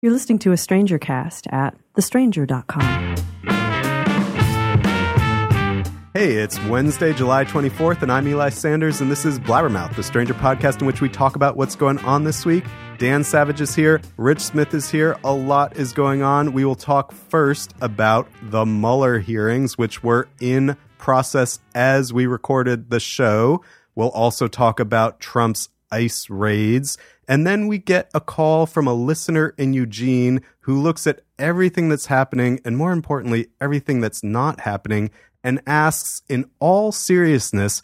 You're listening to a Stranger Cast at thestranger.com. Hey, it's Wednesday, July 24th, and I'm Eli Sanders, and this is Blabbermouth, the Stranger podcast in which we talk about what's going on this week. Dan Savage is here, Rich Smith is here, a lot is going on. We will talk first about the Mueller hearings, which were in process as we recorded the show. We'll also talk about Trump's ICE raids. And then we get a call from a listener in Eugene who looks at everything that's happening and, more importantly, everything that's not happening and asks in all seriousness,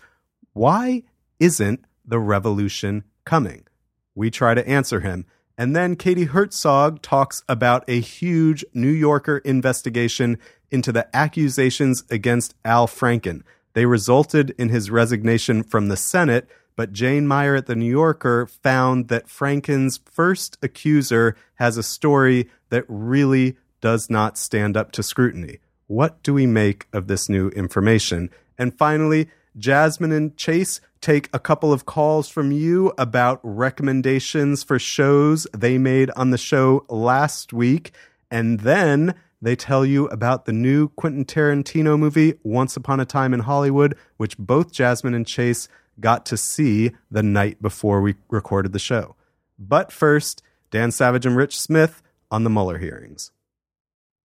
why isn't the revolution coming? We try to answer him. And then Katie Herzog talks about a huge New Yorker investigation into the accusations against Al Franken. They resulted in his resignation from the Senate, but Jane Mayer at the New Yorker found that Franken's first accuser has a story that really does not stand up to scrutiny. What do we make of this new information? And finally, Jasmyne and Chase take a couple of calls from you about recommendations for shows they made on the show last week. And then they tell you about the new Quentin Tarantino movie, Once Upon a Time in Hollywood, which both Jasmyne and Chase got to see the night before we recorded the show. But first, Dan Savage and Rich Smith on the Mueller hearings.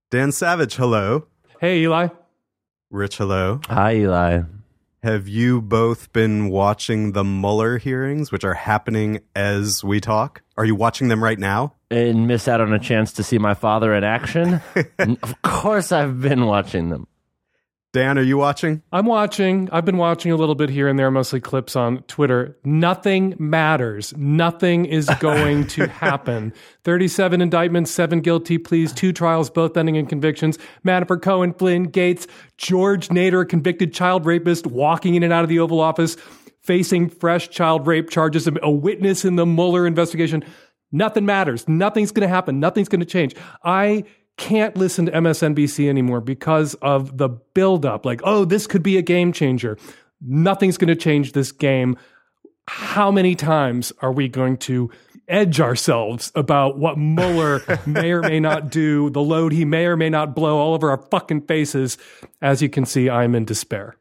Dan Savage, hello. Hey, Eli. Rich, hello. Hi, Eli. Have you both been watching the Mueller hearings, which are happening as we talk? Are you watching them right now? And miss out on a chance to see my father in action? of course, I've been watching them. Dan, are you watching? I'm watching. I've been watching a little bit here and there, mostly clips on Twitter. Nothing matters. Nothing is going to happen. 37 indictments, seven guilty pleas, two trials, both ending in convictions. Manafort, Cohen, Flynn, Gates, George Nader, convicted child rapist, walking in and out of the Oval Office, facing fresh child rape charges, a witness in the Mueller investigation. Nothing matters. Nothing's going to happen. Nothing's going to change. I can't listen to MSNBC anymore because of the buildup. Like, oh, this could be a game changer. Nothing's going to change this game. How many times are we going to edge ourselves about what Mueller may or may not do, the load he may or may not blow all over our fucking faces? As you can see, I'm in despair.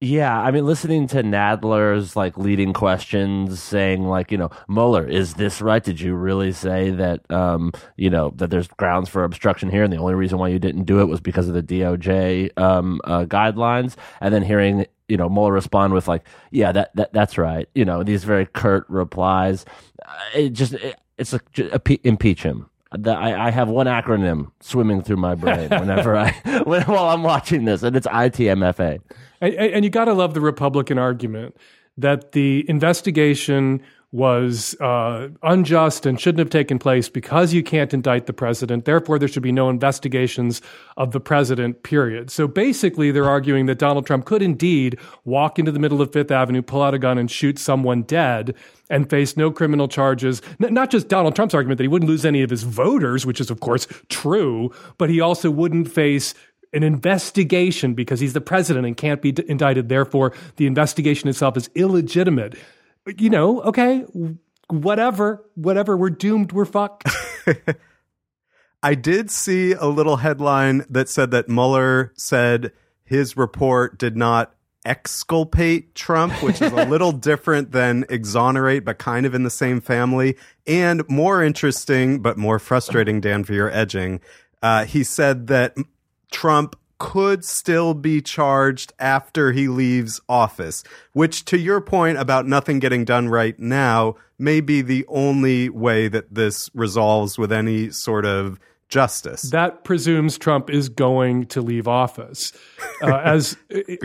Yeah, I mean, listening to Nadler's like leading questions, saying like, you know, Mueller, is this right? Did you really say that, um, you know, that there's grounds for obstruction here, and the only reason why you didn't do it was because of the DOJ um, uh, guidelines? And then hearing, you know, Mueller respond with like, yeah, that, that that's right. You know, these very curt replies. Uh, it just, it, it's like impeach him. I, I, have one acronym swimming through my brain whenever I when, while I'm watching this, and it's ITMFA. And, and you got to love the Republican argument that the investigation was uh, unjust and shouldn't have taken place because you can't indict the president. Therefore, there should be no investigations of the president, period. So basically, they're arguing that Donald Trump could indeed walk into the middle of Fifth Avenue, pull out a gun, and shoot someone dead and face no criminal charges. N- not just Donald Trump's argument that he wouldn't lose any of his voters, which is, of course, true, but he also wouldn't face an investigation because he's the president and can't be d- indicted. Therefore, the investigation itself is illegitimate. You know, okay, whatever, whatever. We're doomed. We're fucked. I did see a little headline that said that Mueller said his report did not exculpate Trump, which is a little different than exonerate, but kind of in the same family. And more interesting, but more frustrating, Dan, for your edging. Uh, he said that Trump could still be charged after he leaves office, which, to your point about nothing getting done right now, may be the only way that this resolves with any sort of justice. That presumes Trump is going to leave office. Uh, as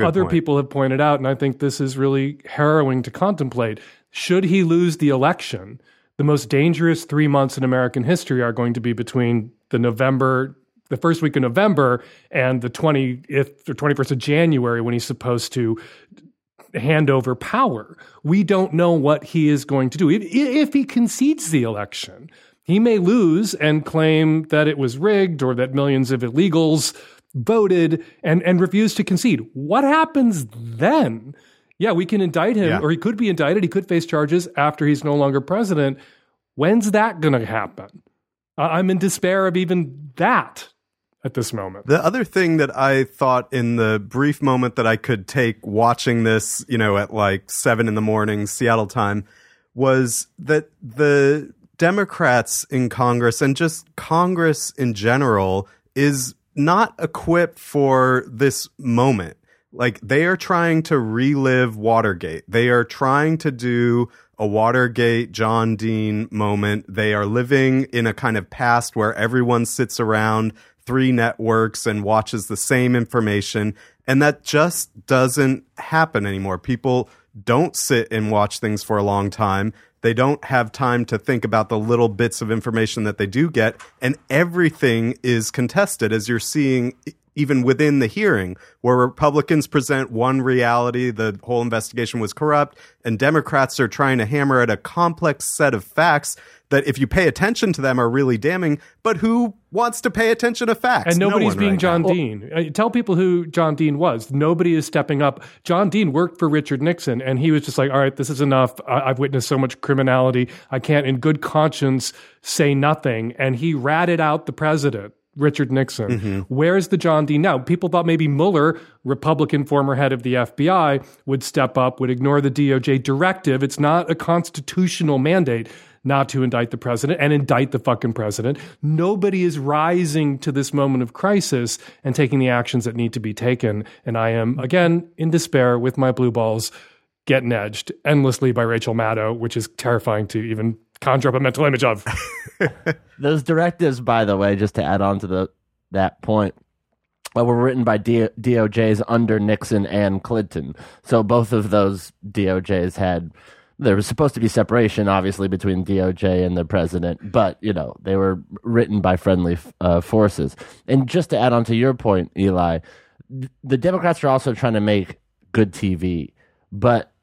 other point. people have pointed out, and I think this is really harrowing to contemplate, should he lose the election, the most dangerous three months in American history are going to be between the November the first week of November and the 20th or 21st of January when he's supposed to hand over power. We don't know what he is going to do. If, if he concedes the election, he may lose and claim that it was rigged or that millions of illegals voted and, and refuse to concede. What happens then? Yeah, we can indict him, Yeah. or he could be indicted. He could face charges after he's no longer president. When's that going to happen? I'm in despair of even that at this moment. The other thing that I thought in the brief moment that I could take watching this, you know, at like seven in the morning Seattle time, was that the Democrats in Congress and just Congress in general is not equipped for this moment. Like they are trying to relive Watergate. They are trying to do a Watergate John Dean moment. They are living in a kind of past where everyone sits around three networks and watches the same information. And that just doesn't happen anymore. People don't sit and watch things for a long time. They don't have time to think about the little bits of information that they do get. And everything is contested, as you're seeing even within the hearing, where Republicans present one reality, the whole investigation was corrupt, and Democrats are trying to hammer at a complex set of facts that, if you pay attention to them, are really damning. But who wants to pay attention to facts? And No nobody's one being right John now. Dean. Uh, Tell people who John Dean was. Nobody is stepping up. John Dean worked for Richard Nixon, and he was just like, all right, this is enough. I- I've witnessed so much criminality. I can't, in good conscience, say nothing. And he ratted out the president. Richard Nixon. Mm-hmm. Where's the John Dean now? People thought maybe Mueller, Republican former head of the FBI, would step up, would ignore the DOJ directive. It's not a constitutional mandate not to indict the president and indict the fucking president. Nobody is rising to this moment of crisis and taking the actions that need to be taken. And I am, again, in despair with my blue balls getting edged endlessly by Rachel Maddow, which is terrifying to even conjure up a mental image of. Those directives, by the way, just to add on to the that point, uh, were written by D- DOJs under Nixon and Clinton. So both of those DOJs had there was supposed to be separation, obviously, between DOJ and the president, but you know they were written by friendly uh, forces. And just to add on to your point, Eli, th- the Democrats are also trying to make good TV, but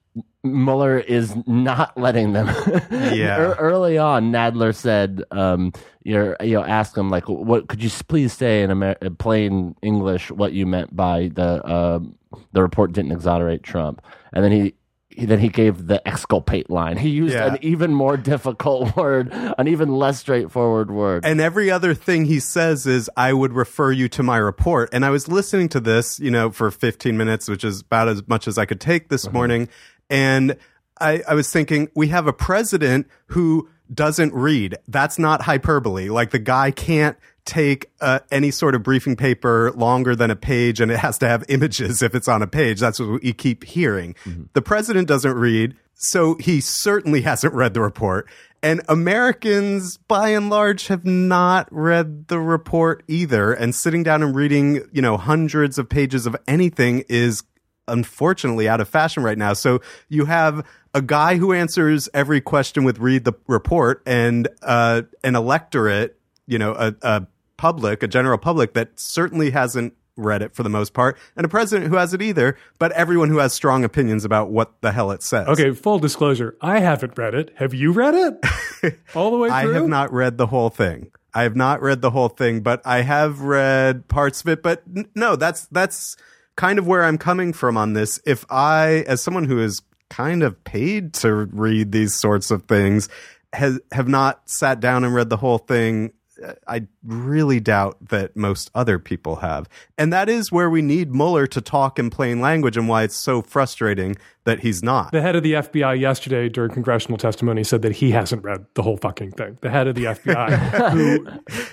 Mueller is not letting them. Yeah. Ear- early on, Nadler said, um, "You're, you know, ask him like, what could you please say in Amer- plain English what you meant by the um, the report didn't exonerate Trump?" And then he. He, then he gave the exculpate line. He used Yeah. an even more difficult word, an even less straightforward word. And every other thing he says is, I would refer you to my report. And I was listening to this, you know, for 15 minutes, which is about as much as I could take this morning. And I, I was thinking, we have a president who doesn't read. That's not hyperbole. Like the guy can't take uh, any sort of briefing paper longer than a page and it has to have images if it's on a page. That's what you keep hearing. The president doesn't read. So he certainly hasn't read the report. And Americans, by and large, have not read the report either. And sitting down and reading, you know, hundreds of pages of anything is unfortunately out of fashion right now. So you have a guy who answers every question with read the report and uh, an electorate, you know, a, a public, a general public that certainly hasn't read it for the most part, and a president who hasn't either, but everyone who has strong opinions about what the hell it says. Okay, full disclosure. I haven't read it. Have you read it? All the way through? I have not read the whole thing. I have not read the whole thing, but I have read parts of it. But n- no, that's that's kind of where I'm coming from on this. If I, as someone who is kind of paid to read these sorts of things, has have not sat down and read the whole thing. Uh, I really doubt that most other people have. And that is where we need Mueller to talk in plain language and why it's so frustrating that he's not. The head of the FBI yesterday during congressional testimony said that he hasn't read the whole fucking thing. The head of the FBI, who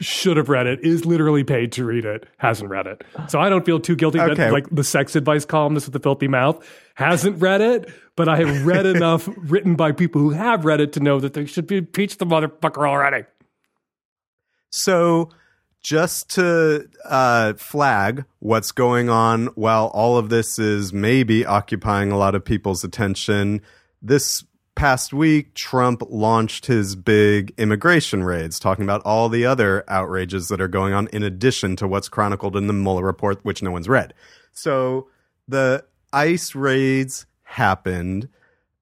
should have read it, is literally paid to read it, hasn't read it. So I don't feel too guilty Okay. that, like, the sex advice columnist with the filthy mouth hasn't read it, but I have read enough written by people who have read it to know that they should be impeach the motherfucker already. So, just to uh, flag what's going on while all of this is maybe occupying a lot of people's attention, this past week, Trump launched his big immigration raids, talking about all the other outrages that are going on in addition to what's chronicled in the Mueller report, which no one's read. So, the ICE raids happened.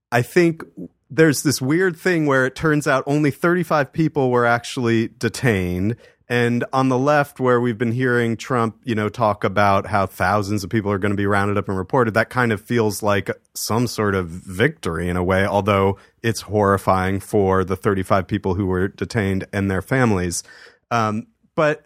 I think there's this weird thing where it turns out only 35 people were actually detained. And on the left, where we've been hearing Trump, you know, talk about how thousands of people are going to be rounded up and reported, that kind of feels like some sort of victory in a way, although it's horrifying for the 35 people who were detained and their families. Um, but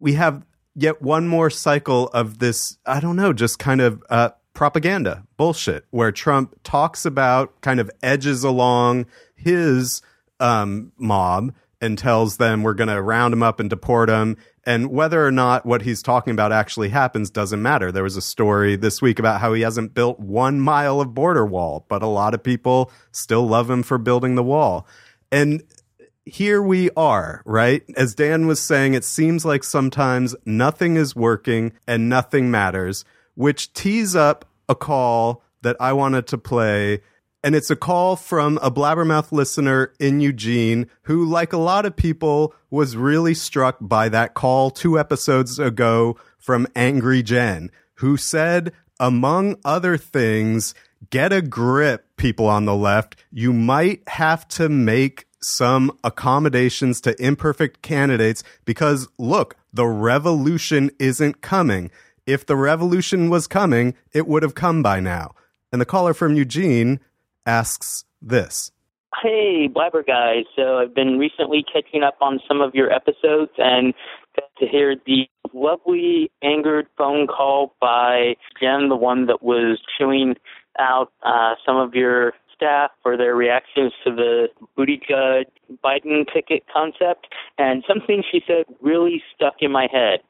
we have yet one more cycle of this, I don't know, just kind of uh, propaganda bullshit where Trump talks about, kind of edges along his um, mob and tells them we're going to round them up and deport them. And whether or not what he's talking about actually happens doesn't matter. There was a story this week about how he hasn't built one mile of border wall, but a lot of people still love him for building the wall. And here we are, right? As Dan was saying, it seems like sometimes nothing is working and nothing matters, which tees up a call that I wanted to play. And it's a call from a blabbermouth listener in Eugene who, like a lot of people, was really struck by that call two episodes ago from Angry Jen, who said, among other things, get a grip, people on the left. You might have to make some accommodations to imperfect candidates because look, the revolution isn't coming. If the revolution was coming, it would have come by now. And the caller from Eugene asks this. Hey, Blabber guys. So I've been recently catching up on some of your episodes and got to hear the lovely angered phone call by Jen, the one that was chewing out uh, some of your staff for their reactions to the Buttigieg Biden ticket concept. And something she said really stuck in my head.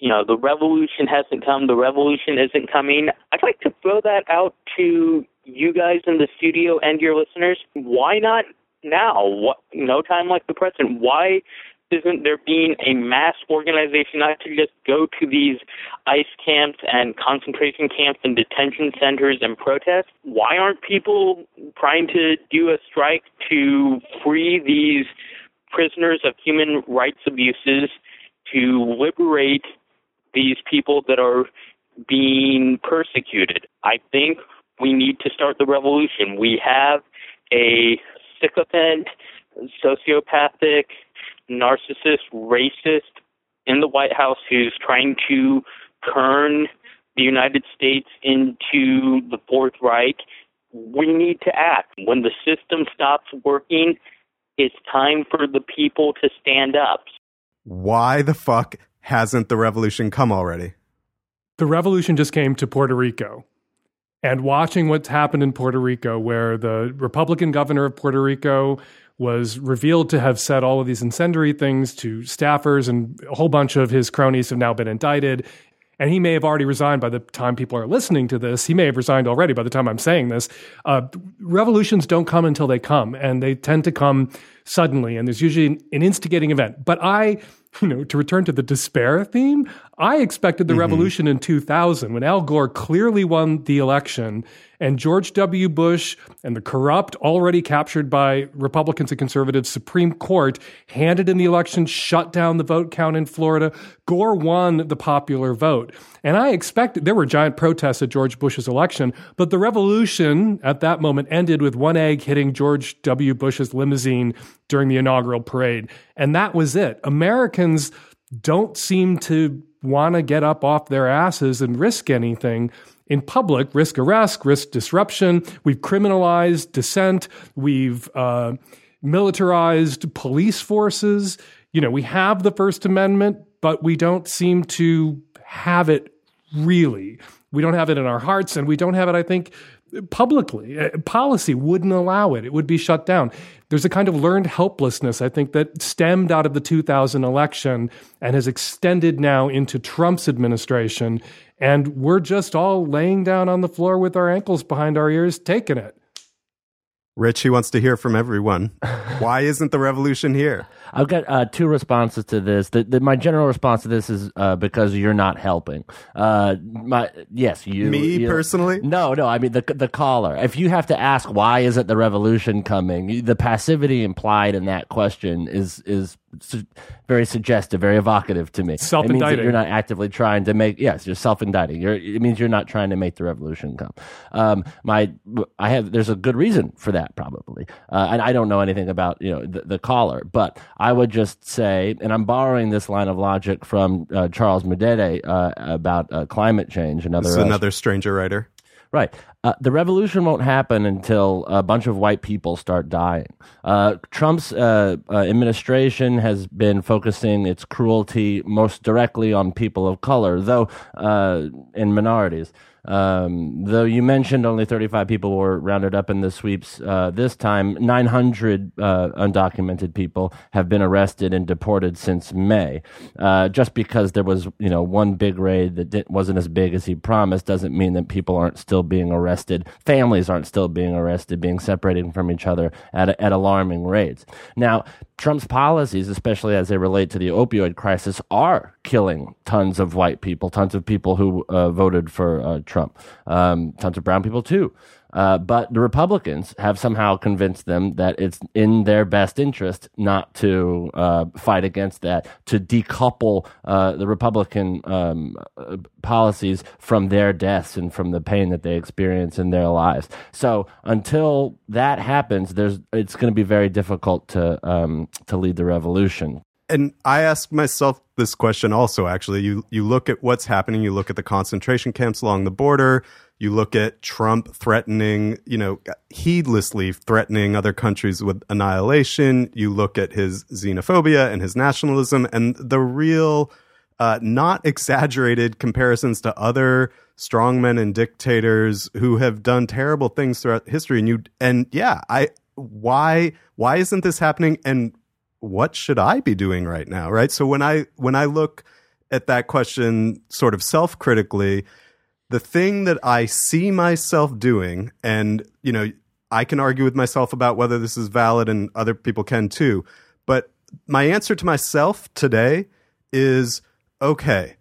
You know, the revolution hasn't come, the revolution isn't coming. I'd like to throw that out to you guys in the studio and your listeners. Why not now? What, no time like the present. Why isn't there being a mass organization not to just go to these ICE camps and concentration camps and detention centers and protest? Why aren't people trying to do a strike to free these prisoners of human rights abuses, to liberate these people that are being persecuted? I think we need to start the revolution. We have a sycophant, sociopathic, narcissist, racist in the White House who's trying to turn the United States into the Fourth Reich. We need to act. When the system stops working, it's time for the people to stand up. Why the fuck hasn't the revolution come already? The revolution just came to Puerto Rico. And watching what's happened in Puerto Rico, where the Republican governor of Puerto Rico was revealed to have said all of these incendiary things to staffers, and a whole bunch of his cronies have now been indicted. And he may have already resigned by the time people are listening to this. He may have resigned already by the time I'm saying this. Uh, revolutions don't come until they come, and they tend to come suddenly. And there's usually an instigating event. But I you know, to return to the despair theme, I expected the mm-hmm. revolution in 2000 when Al Gore clearly won the election and George W. Bush and the corrupt, already captured by Republicans and conservatives Supreme Court handed in the election, shut down the vote count in Florida. Gore won the popular vote. And I expected there were giant protests at George Bush's election, but the revolution at that moment ended with one egg hitting George W. Bush's limousine during the inaugural parade. And that was it. Americans don't seem to want to get up off their asses and risk anything in public, risk arrest, risk disruption. We've criminalized dissent. We've uh, militarized police forces. You know, we have the First Amendment, but we don't seem to have it really. We don't have it in our hearts, and we don't have it, I think, publicly. Uh, policy wouldn't allow it. It would be shut down. There's a kind of learned helplessness, I think, that stemmed out of the 2000 election and has extended now into Trump's administration. And we're just all laying down on the floor with our ankles behind our ears, taking it. Rich, he wants to hear from everyone. Why isn't the revolution here? I've got uh, two responses to this. The, the, my general response to this is uh, because you're not helping. Uh, my yes, you. Me you, personally? No, no. I mean the the caller. If you have to ask why isn't the revolution coming, the passivity implied in that question is is su- very suggestive, very evocative to me. Self indicting. It means that you're not actively trying to make. Yes, you're self indicting. It means you're not trying to make the revolution come. Um, my, I have. There's a good reason for that, probably, uh, and I don't know anything about you know the, the caller, but I would just say, and I'm borrowing this line of logic from uh, Charles Mudede uh, about uh, climate change. Another This is another stranger writer. Right. Uh, the revolution won't happen until a bunch of white people start dying. Uh, Trump's uh, uh administration has been focusing its cruelty most directly on people of color, though, uh, and minorities. Um, though you mentioned only 35 people were rounded up in the sweeps uh, this time, 900 uh, undocumented people have been arrested and deported since May. Uh, just because there was, you know, one big raid that wasn't as big as he promised doesn't mean that people aren't still being arrested. Families aren't still being arrested, being separated from each other at, at alarming rates. Now, Trump's policies, especially as they relate to the opioid crisis, are killing tons of white people, tons of people who uh, voted for uh, Trump, um, tons of brown people too. Uh, but the Republicans have somehow convinced them that it's in their best interest not to uh, fight against that, to decouple uh, the Republican um, uh, policies from their deaths and from the pain that they experience in their lives. So until that happens, there's it's going to be very difficult to um, to lead the revolution. And I ask myself this question also. Actually, you you look at what's happening. You look at the concentration camps along the border you look at Trump threatening, you know, heedlessly threatening other countries with annihilation. You look at his xenophobia and his nationalism and the real, uh, not exaggerated comparisons to other strongmen and dictators who have done terrible things throughout history. And you, and yeah, I, why, why isn't this happening? And what should I be doing right now? Right. So when I, when I look at that question sort of self critically, the thing that I see myself doing, and you know, I can argue with myself about whether this is valid, and other people can too. But my answer to myself today is okay.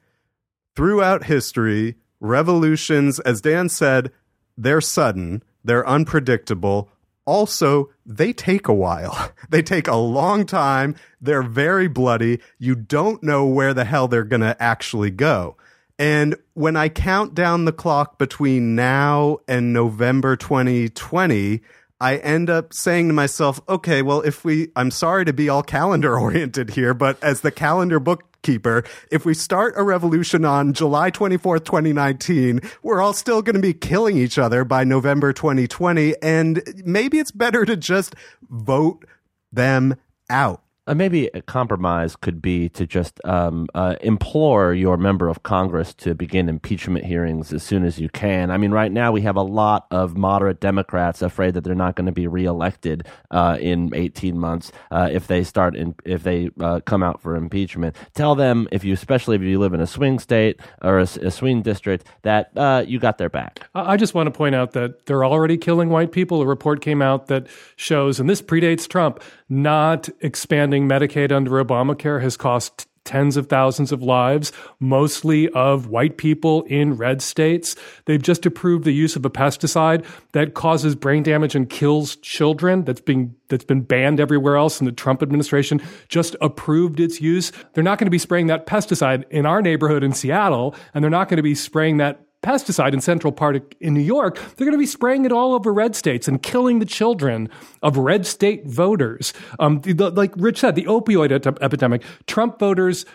Throughout history, revolutions, as Dan said, they're sudden, they're unpredictable. Also, they take a while. They take a long time. They're very bloody. You don't know where the hell they're going to actually go. And when I count down the clock between now and November 2020, I end up saying to myself, okay, well, if we, I'm sorry to be all calendar oriented here, but as the calendar bookkeeper, if we start a revolution on July 24th, 2019, we're all still going to be killing each other by November 2020. And maybe it's better to just vote them out. Uh, maybe a compromise could be to just um, uh, implore your member of Congress to begin impeachment hearings as soon as you can. I mean, right now we have a lot of moderate Democrats afraid that they're not going to be reelected uh, in 18 months uh, if they start in, if they uh, come out for impeachment. Tell them if you, especially if you live in a swing state or a, a swing district, that uh, you got their back. I just want to point out that they're already killing white people. A report came out that shows, and this predates Trump, not expanding Medicaid under Obamacare has cost tens of thousands of lives, mostly of white people in red states. They've just approved the use of a pesticide that causes brain damage and kills children. That's being that's been banned everywhere else, and the Trump administration just approved its use. They're not going to be spraying that pesticide in our neighborhood in Seattle, and they're not going to be spraying that pesticide in Central Park in New York, they're going to be spraying it all over red states and killing the children of red state voters. Um, the, like Rich said, the opioid epidemic, Trump voters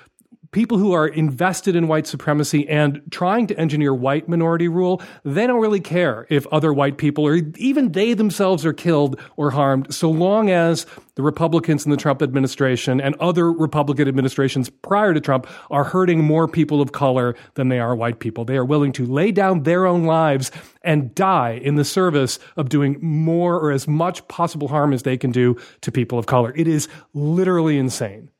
people who are invested in white supremacy and trying to engineer white minority rule, they don't really care if other white people or even they themselves are killed or harmed, so long as the Republicans in the Trump administration and other Republican administrations prior to Trump are hurting more people of color than they are white people. They are willing to lay down their own lives and die in the service of doing more or as much possible harm as they can do to people of color. It is literally insane.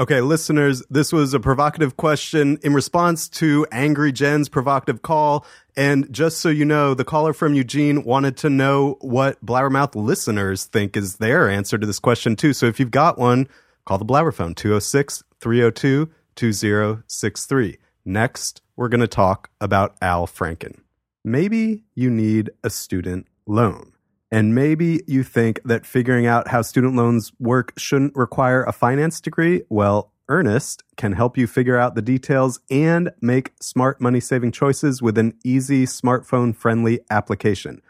Okay, listeners, this was a provocative question in response to Angry Jen's provocative call. And just so you know, the caller from Eugene wanted to know what Blabbermouth listeners think is their answer to this question, too. So if you've got one, call the Blabber phone 206 302 2063. Next, we're going to talk about Al Franken. Maybe you need a student loan. And maybe you think that figuring out how student loans work shouldn't require a finance degree. Well, Earnest can help you figure out the details and make smart money saving choices with an easy smartphone friendly application.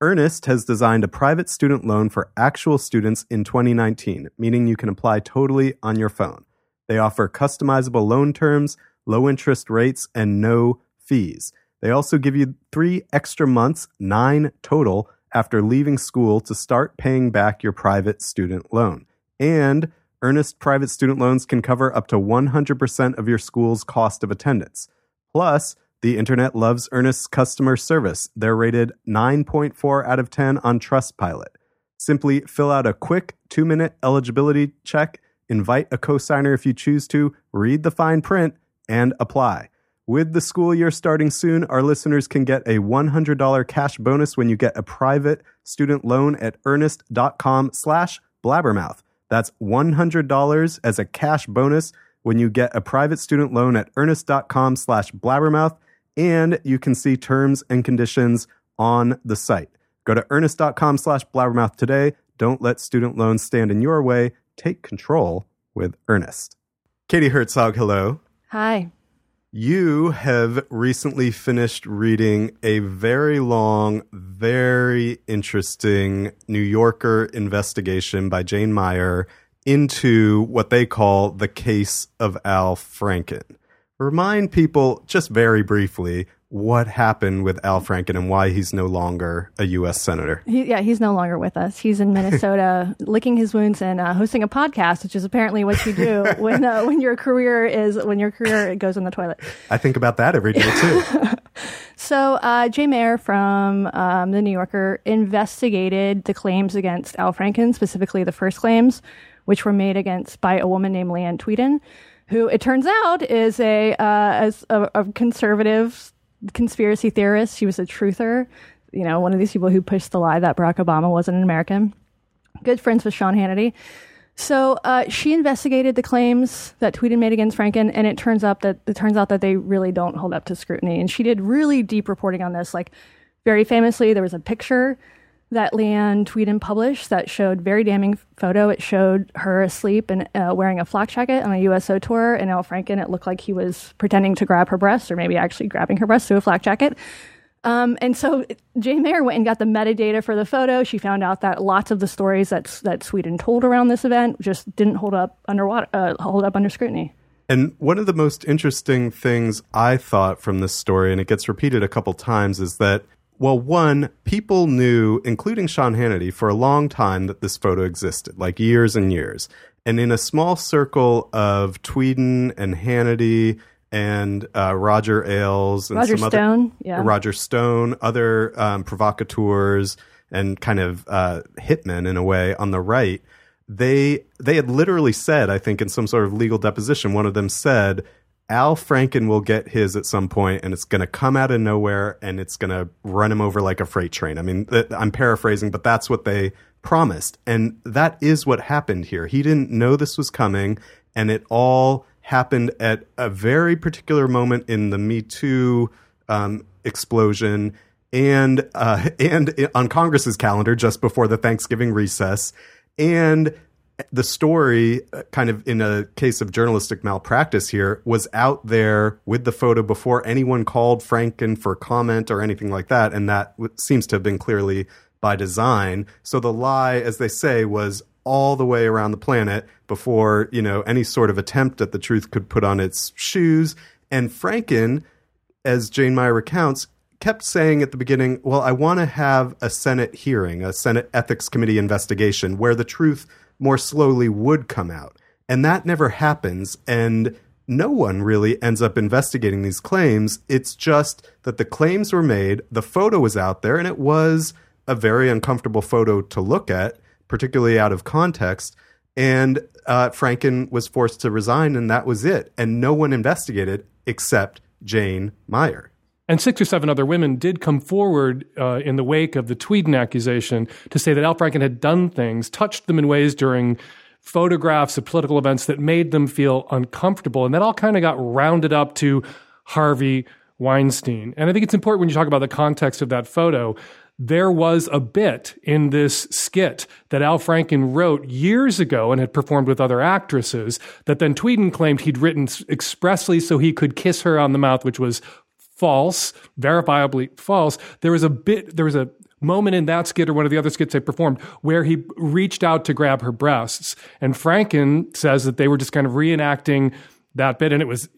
Earnest has designed a private student loan for actual students in 2019, meaning you can apply totally on your phone. They offer customizable loan terms, low interest rates, and no fees. They also give you three extra months, nine total, after leaving school to start paying back your private student loan. And Earnest private student loans can cover up to 100% of your school's cost of attendance. Plus, the internet loves Earnest's customer service. They're rated 9.4 out of 10 on Trustpilot. Simply fill out a quick two minute eligibility check, invite a cosigner if you choose to, read the fine print, and apply. With the school year starting soon, our listeners can get a $100 cash bonus when you get a private student loan at earnest.com slash blabbermouth. That's $100 as a cash bonus when you get a private student loan at earnest.com slash blabbermouth, and you can see terms and conditions on the site. Go to earnest.com slash blabbermouth today. Don't let student loans stand in your way. Take control with Earnest. Katie Herzog, hello. Hi. You have recently finished reading a very long, very interesting New Yorker investigation by Jane Mayer into what they call the case of Al Franken. Remind people, just very briefly, what happened with Al Franken and why he's no longer a U.S. senator. He, yeah, he's no longer with us. He's in Minnesota, licking his wounds and uh, hosting a podcast, which is apparently what you do when uh, when your career is when your career goes in the toilet. I think about that every day too. so, uh, Jay Mayer from um, the New Yorker investigated the claims against Al Franken, specifically the first claims, which were made against by a woman named Leeann Tweeden, who it turns out is a uh, as a, a conservative conspiracy theorist. She was a truther, you know, one of these people who pushed the lie that Barack Obama wasn't an American. Good friends with Sean Hannity. So uh, she investigated the claims that Tweeden made against Franken, and it turns out that it turns out that they really don't hold up to scrutiny. And she did really deep reporting on this. Like very famously, there was a picture that Leeann Tweeden published that showed very damning photo. It showed her asleep and uh, wearing a flak jacket on a USO tour, and Al Franken. It looked like he was pretending to grab her breast, or maybe actually grabbing her breast through a flak jacket. Um, and so Jane Mayer went and got the metadata for the photo. She found out that lots of the stories that that Tweeden told around this event just didn't hold up under uh, hold up under scrutiny. And one of the most interesting things I thought from this story, and it gets repeated a couple times, is that well, one, people knew, including Sean Hannity, for a long time that this photo existed, like years and years. And in a small circle of Tweeden and Hannity and uh, Roger Ailes and Roger some Stone, other, yeah. Roger Stone, other um, provocateurs and kind of uh, hitmen in a way on the right, they they had literally said, I think, in some sort of legal deposition, one of them said Al Franken will get his at some point, and it's going to come out of nowhere, and it's going to run him over like a freight train. I mean, I'm paraphrasing, but that's what they promised, and that is what happened here. He didn't know this was coming, and it all happened at a very particular moment in the Me Too um, explosion, and uh, and on Congress's calendar just before the Thanksgiving recess, and the story, uh, kind of in a case of journalistic malpractice here, was out there with the photo before anyone called Franken for comment or anything like that. And that seems to have been clearly by design. So the lie, as they say, was all the way around the planet before, you know, any sort of attempt at the truth could put on its shoes. And Franken, as Jane Mayer recounts, kept saying at the beginning, well, I want to have a Senate hearing, a Senate Ethics Committee investigation where the truth – more slowly would come out. And that never happens. And no one really ends up investigating these claims. It's just that the claims were made, the photo was out there, and it was a very uncomfortable photo to look at, particularly out of context. And uh, Franken was forced to resign, and that was it. And no one investigated except Jane Mayer. And six or seven other women did come forward uh, in the wake of the Tweeden accusation to say that Al Franken had done things, touched them in ways during photographs of political events that made them feel uncomfortable. And that all kind of got rounded up to Harvey Weinstein. And I think it's important when you talk about the context of that photo. There was a bit in this skit that Al Franken wrote years ago and had performed with other actresses that then Tweeden claimed he'd written expressly so he could kiss her on the mouth, which was false, verifiably false. There was a bit, there was a moment in that skit or one of the other skits they performed where he reached out to grab her breasts. And Franken says that they were just kind of reenacting that bit and it was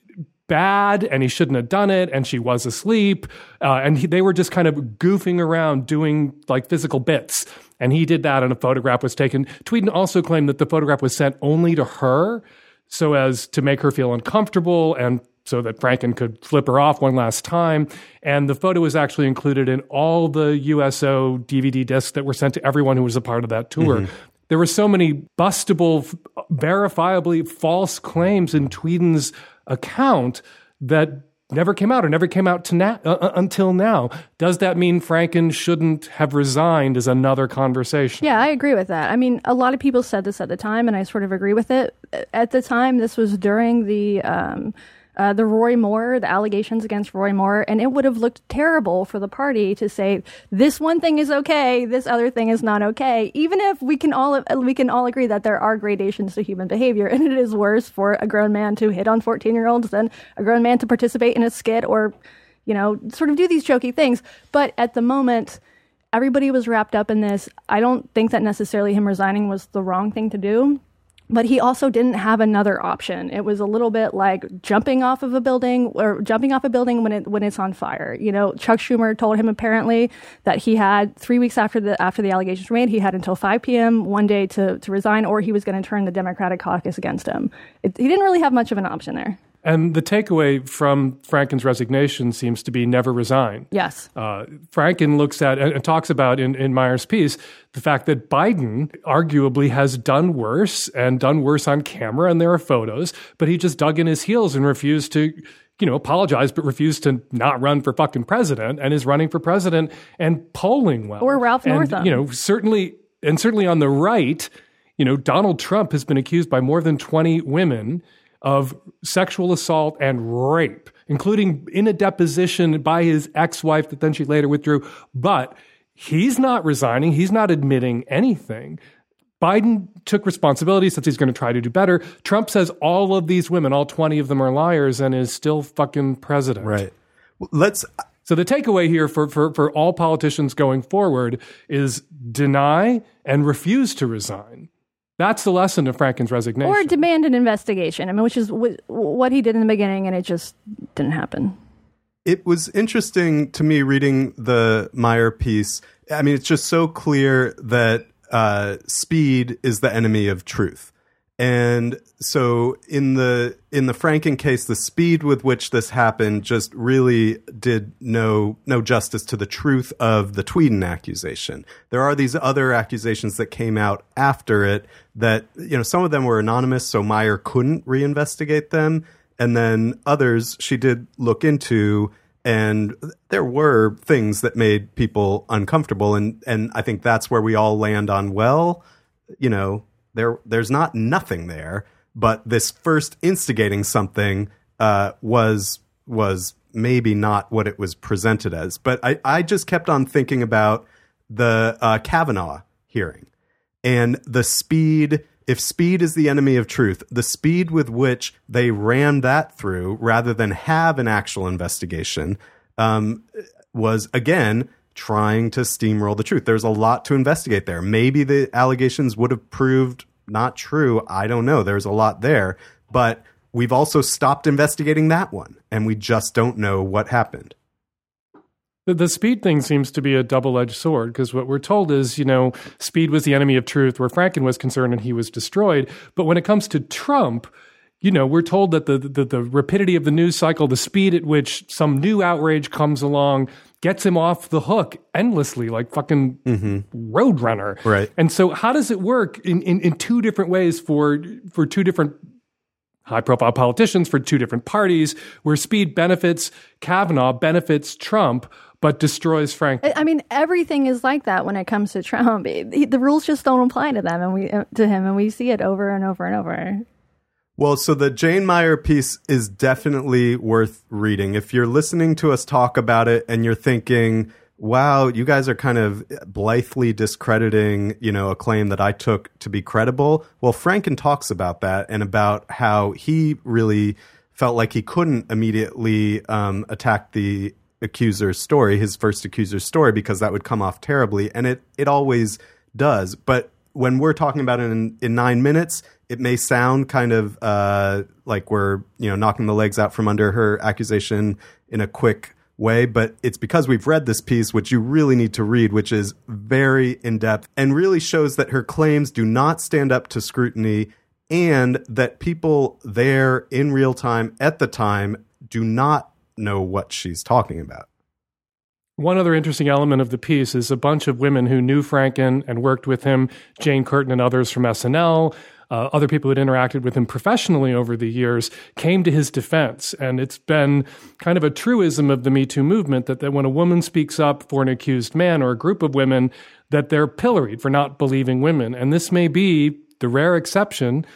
bad and he shouldn't have done it and she was asleep uh, and he, they were just kind of goofing around doing like physical bits and he did that and a photograph was taken tweeden also claimed that the photograph was sent only to her so as to make her feel uncomfortable and so that franken could flip her off one last time and the photo was actually included in all the uso dvd discs that were sent to everyone who was a part of that tour there were so many bustable, verifiably false claims in Tweeden's account that never came out or never came out to na- uh, uh, until now. Does that mean Franken shouldn't have resigned? Is another conversation. Yeah, I agree with that. I mean, a lot of people said this at the time, and I sort of agree with it. At the time, this was during the. Um, uh, the Roy Moore, the allegations against Roy Moore, and it would have looked terrible for the party to say this one thing is okay, this other thing is not okay. Even if we can all we can all agree that there are gradations to human behavior, and it is worse for a grown man to hit on fourteen year olds than a grown man to participate in a skit or, you know, sort of do these jokey things. But at the moment. Everybody was wrapped up in this. I don't think that necessarily him resigning was the wrong thing to do but he also didn't have another option. It was a little bit like jumping off of a building or jumping off a building when it when it's on fire. You know, Chuck Schumer told him apparently that he had three weeks after the after the allegations were made, he had until 5 p.m. one day to to resign, or he was going to turn the Democratic caucus against him. It, he didn't really have much of an option there. And the takeaway from Franken's resignation seems to be never resign. Yes. Uh, Franken looks at and, and talks about in, in Mayer's piece the fact that Biden arguably has done worse and done worse on camera, and there are photos, but he just dug in his heels and refused to you know, apologize, but refused to not run for fucking president and is running for president and polling well. Or Ralph and, Northam. You know, certainly, and certainly on the right, you know, Donald Trump has been accused by more than 20 women of sexual assault and rape, including in a deposition by his ex wife that then she later withdrew. But he's not resigning, he's not admitting anything. Biden took responsibility, says he's going to try to do better. Trump says all of these women, all 20 of them are liars, and is still fucking president. Right. Let's uh, So the takeaway here for, for, for all politicians going forward is deny and refuse to resign. That's the lesson of Franken's resignation. Or demand an investigation. I mean, which is wh- what he did in the beginning, and it just didn't happen. It was interesting to me reading the Mayer piece. I mean, it's just so clear that uh, speed is the enemy of truth. And so in the in the Franken case, the speed with which this happened just really did no no justice to the truth of the Tweeden accusation. There are these other accusations that came out after it that you know some of them were anonymous, so Mayer couldn't reinvestigate them, and then others she did look into and there were things that made people uncomfortable and and I think that's where we all land on well you know there there's not nothing there but this first instigating something uh, was was maybe not what it was presented as. But I, I just kept on thinking about the uh, Kavanaugh hearing and the speed if speed is the enemy of truth the speed with which they ran that through rather than have an actual investigation um, was again trying to steamroll the truth. There's a lot to investigate there. Maybe the allegations would have proved not true. I don't know. There's a lot there. But we've also stopped investigating that one and we just don't know what happened. The, speed thing seems to be a double edged sword because what we're told is, you know, speed was the enemy of truth where Franken was concerned and he was destroyed. But when it comes to Trump, you know, we're told that the, the, the rapidity of the news cycle, the speed at which some new outrage comes along, gets him off the hook endlessly, like fucking Roadrunner. Right. And so, how does it work in, in, in two different ways for for two different high profile politicians for two different parties, where speed benefits Kavanaugh, benefits Trump, but destroys Frank. I I mean, everything is like that when it comes to Trump. He- the rules just don't apply to them, and we uh, to him, and we see it over and over and over. Well, so the Jane Mayer piece is definitely worth reading. If you're listening to us talk about it and you're thinking, wow, you guys are kind of blithely discrediting, you know, a claim that I took to be credible. Well, Franken talks about that and about how he really felt like he couldn't immediately um, attack the accuser's story, his first accuser's story, because that would come off terribly. And it, it always does. But when we're talking about it in, in nine minutes, It may sound kind of uh, like we're you know knocking the legs out from under her accusation in a quick way, but it's because we've read this piece, which you really need to read, which is very in depth and really shows that her claims do not stand up to scrutiny and that people there in real time at the time do not know what she's talking about. One other interesting element of the piece is a bunch of women who knew Franken and worked with him, Jane Curtin and others from SNL, uh, other people who had interacted with him professionally over the years came to his defense. And it's been kind of a truism of the Me Too movement that, that when a woman speaks up for an accused man or a group of women, that they're pilloried for not believing women. And this may be the rare exception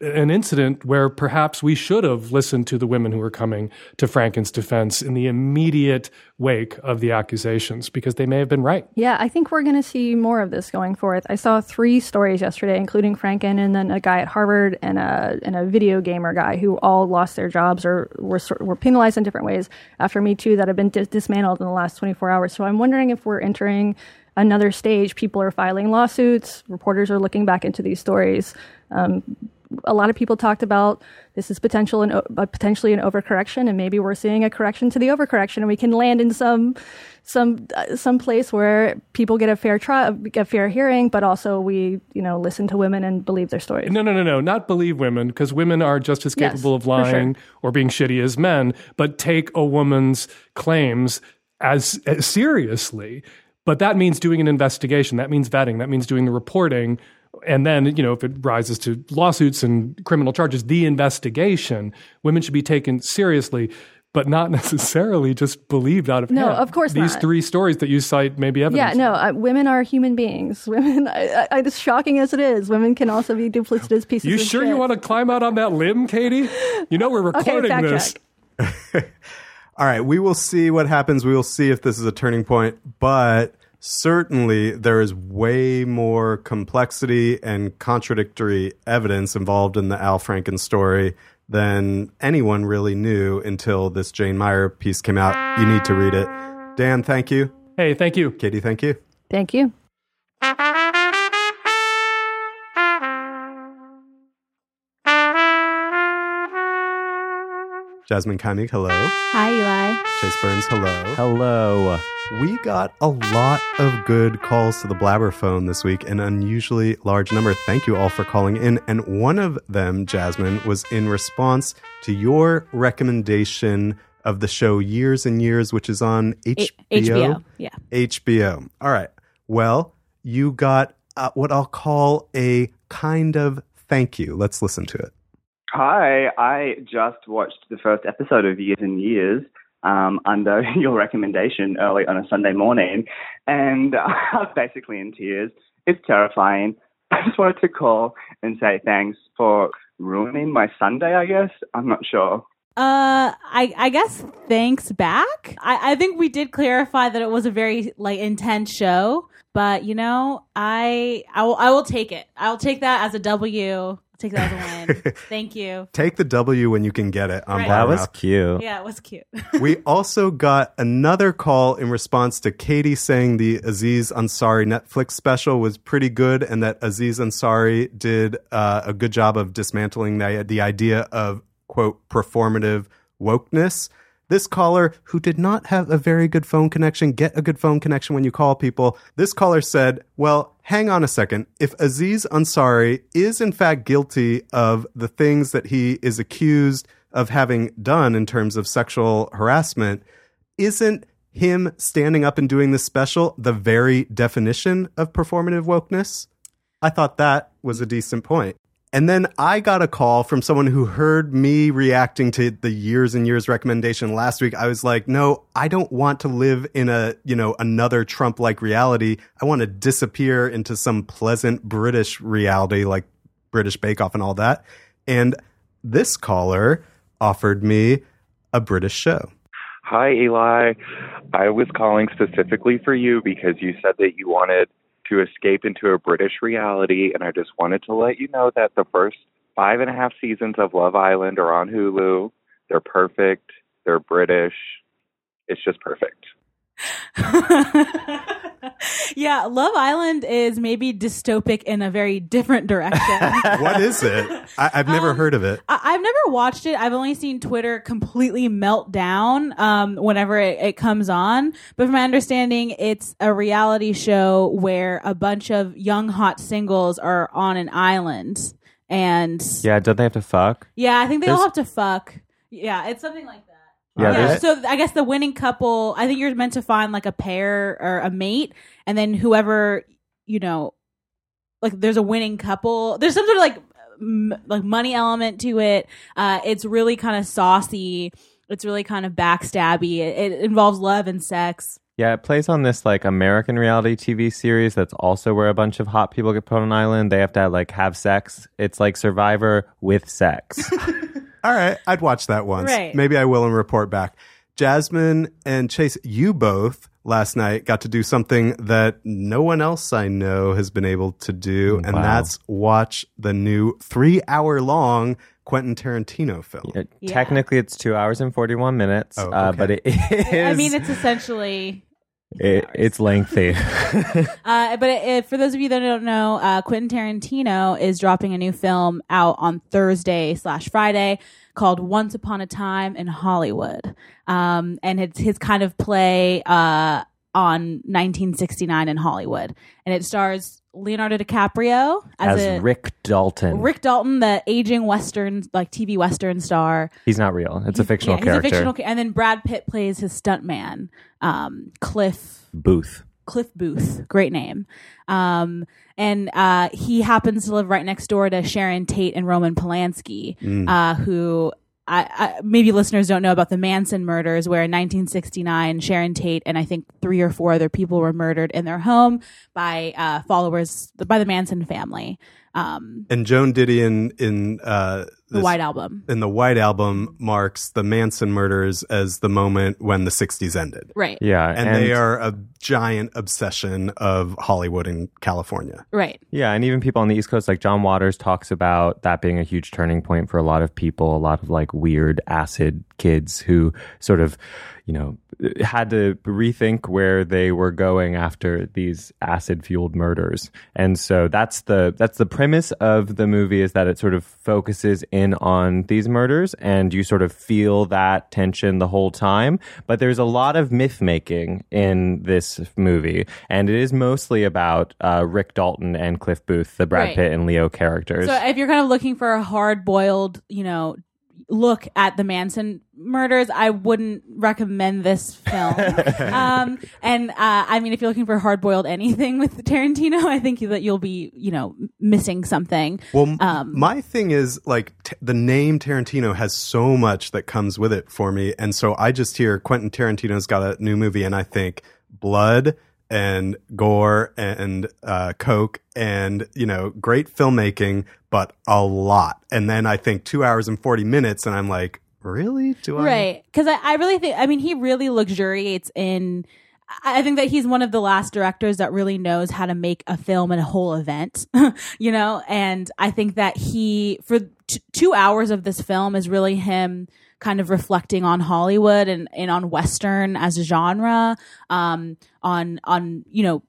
an incident where perhaps we should have listened to the women who were coming to Franken's defense in the immediate wake of the accusations because they may have been right. Yeah, I think we're going to see more of this going forth. I saw three stories yesterday, including Franken and then a guy at Harvard and a and a video gamer guy who all lost their jobs or were were penalized in different ways after Me Too that have been dis- dismantled in the last 24 hours. So I'm wondering if we're entering another stage. People are filing lawsuits. Reporters are looking back into these stories. Um, a lot of people talked about this is potential and uh, potentially an overcorrection, and maybe we're seeing a correction to the overcorrection, and we can land in some some uh, some place where people get a fair trial, a fair hearing, but also we you know listen to women and believe their stories. No, no, no, no, not believe women because women are just as capable yes, of lying sure. or being shitty as men, but take a woman's claims as, as seriously. But that means doing an investigation. That means vetting. That means doing the reporting and then you know if it rises to lawsuits and criminal charges the investigation women should be taken seriously but not necessarily just believed out of no hand. of course these not. three stories that you cite may be evidence yeah no uh, women are human beings women I, I, as shocking as it is women can also be duplicitous pieces you of sure shit. you want to climb out on that limb katie you know we're recording okay, this all right we will see what happens we will see if this is a turning point but certainly there is way more complexity and contradictory evidence involved in the Al Franken story than anyone really knew until this Jane Mayer piece came out. You need to read it. Dan, thank you. hey thank you Katie, thank you. thank you Jasmyne Keimig, hello. Hi, Eli. Chase Burns, hello. Hello. We got a lot of good calls to the Blabber phone this week, an unusually large number. Thank you all for calling in. And one of them, Jasmyne, was in response to your recommendation of the show Years and Years, which is on HBO. HBO, yeah. HBO. All right. Well, you got uh, what I'll call a kind of thank you. Let's listen to it. Hi, I just watched the first episode of Years and Years um, under your recommendation early on a Sunday morning, and I was basically in tears. It's terrifying. I just wanted to call and say thanks for ruining my Sunday, I guess. I'm not sure. Uh, I I guess thanks back. I I think we did clarify that it was a very like intense show, but you know, I I will take it. I will take that as a W. I'll take that as a win. Thank you. Take the W when you can get it on Right. That was Blabbermouth. cute. Yeah, it was cute. we also got another call in response to Katie saying the Aziz Ansari Netflix special was pretty good and that Aziz Ansari did uh, a good job of dismantling the, the idea of, quote, performative wokeness. This caller, who did not have a very good phone connection, get a good phone connection when you call people. This caller said, Well, hang on a second. If Aziz Ansari is in fact guilty of the things that he is accused of having done in terms of sexual harassment, isn't him standing up and doing this special the very definition of performative wokeness? I thought that was a decent point. And then I got a call from someone who heard me reacting to the years and years recommendation last week. I was like, no, I don't want to live in a, you know, another Trump like reality. I want to disappear into some pleasant British reality like British Bake Off and all that. And this caller offered me a British show. Hi, Eli. I was calling specifically for you because you said that you wanted to escape into a British reality, and I just wanted to let you know that the first five and a half seasons of Love Island are on Hulu. They're perfect. They're British. It's just perfect. yeah, Love Island is maybe dystopic in a very different direction. what is it? I, I've never heard of it. I- I've never watched it. I've only seen Twitter completely melt down um, whenever it, it comes on. But from my understanding, it's a reality show where a bunch of young hot singles are on an island, and yeah, Yeah, don't they have to fuck? Yeah, I think they all have to fuck. Yeah, it's something like that. Yeah, Yeah, there's- so I guess the winning couple, I think you're meant to find like a pair or a mate, and then whoever, you know, like there's a winning couple. There's some sort of like m- like money element to it. Uh, it's really kind of saucy. It's really kind of backstabby. It, it involves love and sex. Yeah, it plays on this like American reality TV series that's also where a bunch of hot people get put on an island. They have to like have sex. It's like Survivor with sex. All right, I'd watch that once. Right. Maybe I will and report back. Jasmyne and Chase, you both last night got to do something that no one else I know has been able to do, and Wow. that's watch the new three hour long Quentin Tarantino film. Yeah. Technically, it's two hours and forty one minutes, Oh, uh, but it is. I mean, it's essentially. It, it's lengthy. Uh, but it, for those of you that don't know, uh, Quentin Tarantino is dropping a new film out on Thursday slash Friday called Once Upon a Time in Hollywood. Um, and it's his kind of play uh, on 1969 in Hollywood. And it stars Leonardo DiCaprio as, As a, Rick Dalton. Rick Dalton, the aging Western, like TV Western star. He's not real. It's a fictional yeah, character. He's a fictional, ca- and then Brad Pitt plays his stuntman, um, Cliff Booth. Cliff Booth, great name. Um, and uh, he happens to live right next door to Sharon Tate and Roman Polanski, uh, who I, I, maybe listeners don't know about the Manson murders, where in 1969 Sharon Tate and I think three or four other people were murdered in their home by uh, followers by the Manson family. Um, And Joan Didion in uh, the White Album, in the White Album marks the Manson murders as the moment when the '60s ended. right? Yeah, and, they are a giant obsession of Hollywood and California. Right. Yeah, and even people on the East Coast, like John Waters, talks about that being a huge turning point for a lot of people, a lot of like weird acid kids who sort of, you know, had to rethink where they were going after these acid fueled murders. And so that's the that's the premise of the movie is that it sort of focuses in on these murders and you sort of feel that tension the whole time. But there's a lot of myth making in this movie, and it is mostly about uh, Rick Dalton and Cliff Booth, the Brad Right. Pitt and Leo characters. So if you're kind of looking for a hard boiled, you know, look at the Manson murders, I wouldn't recommend this film. um, and uh, I mean, if you're looking for hard boiled anything with Tarantino, I think that you'll be, you know, missing something. Well, Um, my thing is like t- the name Tarantino has so much that comes with it for me, and so I just hear Quentin Tarantino's got a new movie, and I think blood and gore and uh, coke and you know great filmmaking, but a lot, and then I think two hours and forty minutes, and I'm like, really? Do I? Right. Because I, I really think, I mean, he really luxuriates in. I I think that he's one of the last directors that really knows how to make a film and a whole event, you know? And I think that he, for t- two hours of this film, is really him kind of reflecting on Hollywood and, and on Western as a genre, um, on, on, you know,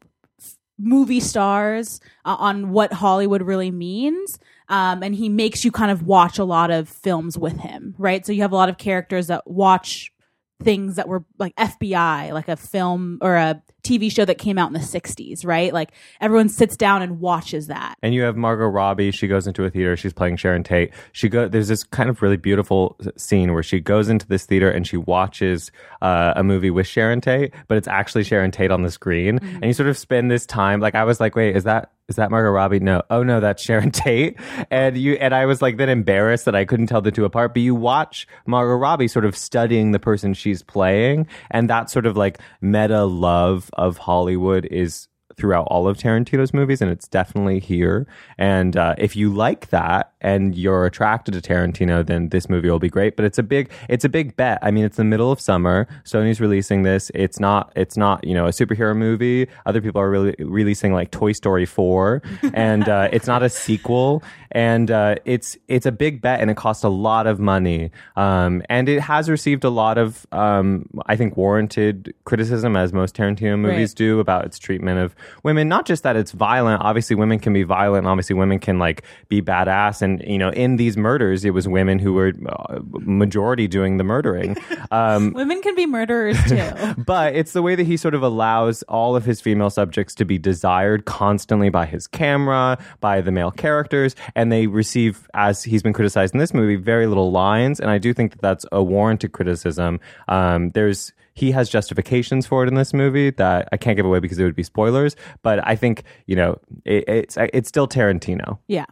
movie stars uh, on what Hollywood really means. Um, and he makes you kind of watch a lot of films with him, right? So you have a lot of characters that watch things that were like FBI, like a film or a TV show that came out in the 60s, right? Like everyone sits down and watches that. And you have Margot Robbie. She goes into a theater. She's playing Sharon Tate. She go. There's this kind of really beautiful scene where she goes into this theater and she watches uh, a movie with Sharon Tate, but it's actually Sharon Tate on the screen. And you sort of spend this time. Like I was like, wait, is that is that Margot Robbie? No. Oh no, that's Sharon Tate. And you and I was like then embarrassed that I couldn't tell the two apart. But you watch Margot Robbie sort of studying the person she's playing, and that sort of like meta love of Hollywood is throughout all of Tarantino's movies, and it's definitely here. And uh, if you like that and you're attracted to Tarantino, then this movie will be great. But it's a big, it's a big bet. I mean, it's the middle of summer. Sony's releasing this. It's not, it's not, you know, a superhero movie. Other people are really releasing like Toy Story four, and uh, it's not a sequel. And uh, it's it's a big bet, and it costs a lot of money. Um, and it has received a lot of, um, I think, warranted criticism, as most Tarantino movies Right. do, about its treatment of women. Not just that it's violent. Obviously, women can be violent. Obviously, women can like be badass. And you know, in these murders, it was women who were uh, majority doing the murdering. Um, Women can be murderers too. but it's the way that he sort of allows all of his female subjects to be desired constantly by his camera, by the male characters, and they receive, as he's been criticized in this movie, very little lines. And I do think that that's a warranted criticism. Um, there's he has justifications for it in this movie that I can't give away because it would be spoilers. But I think you know it, it's it's still Tarantino. yeah.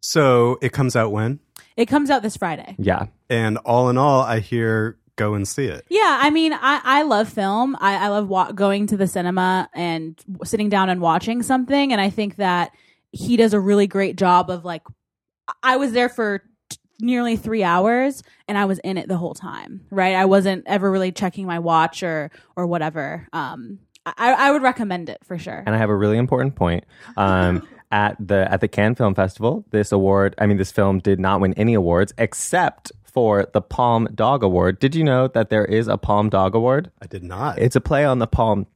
So it comes out when? It comes out this Friday. Yeah. And all in all, I hear go and see it. Yeah, I mean, I, I love film. I, I love wa- going to the cinema and w- sitting down and watching something. And I think that he does a really great job of like, I was there for t- nearly three hours and I was in it the whole time, right? I wasn't ever really checking my watch or or whatever. Um, I, I would recommend it for sure. And I have a really important point. Um, at the at the Cannes Film Festival, this award, I mean, this film did not win any awards except for the Palm Dog Award. Did you know that there is a Palm Dog Award? I did not. It's a play on the Palme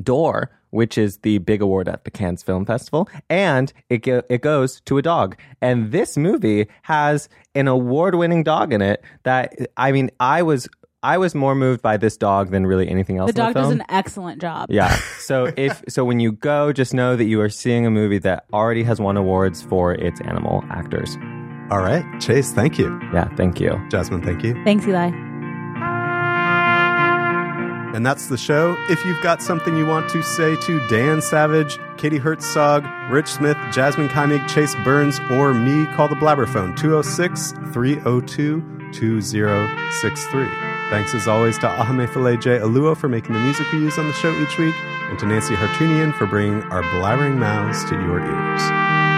d'Or, which is the big award at the Cannes Film Festival, and it go- it goes to a dog. And this movie has an award-winning dog in it. That I mean, I was I was more moved by this dog than really anything else. the in dog the does an excellent job. Yeah. So if so, when you go, just know that you are seeing a movie that already has won awards for its animal actors. all right. Chase, thank you. Yeah. Thank you. Jasmyne, thank you. Thanks, Eli. And that's the show. If you've got something you want to say to Dan Savage, Katie Herzog, Rich Smith, Jasmyne Keimig, Chase Burns, or me, call the Blabberphone 206 302 2063. Thanks as always to Ahamefule J. Oluo for making the music we use on the show each week, and to Nancy Hartunian for bringing our blabbering mouths to your ears.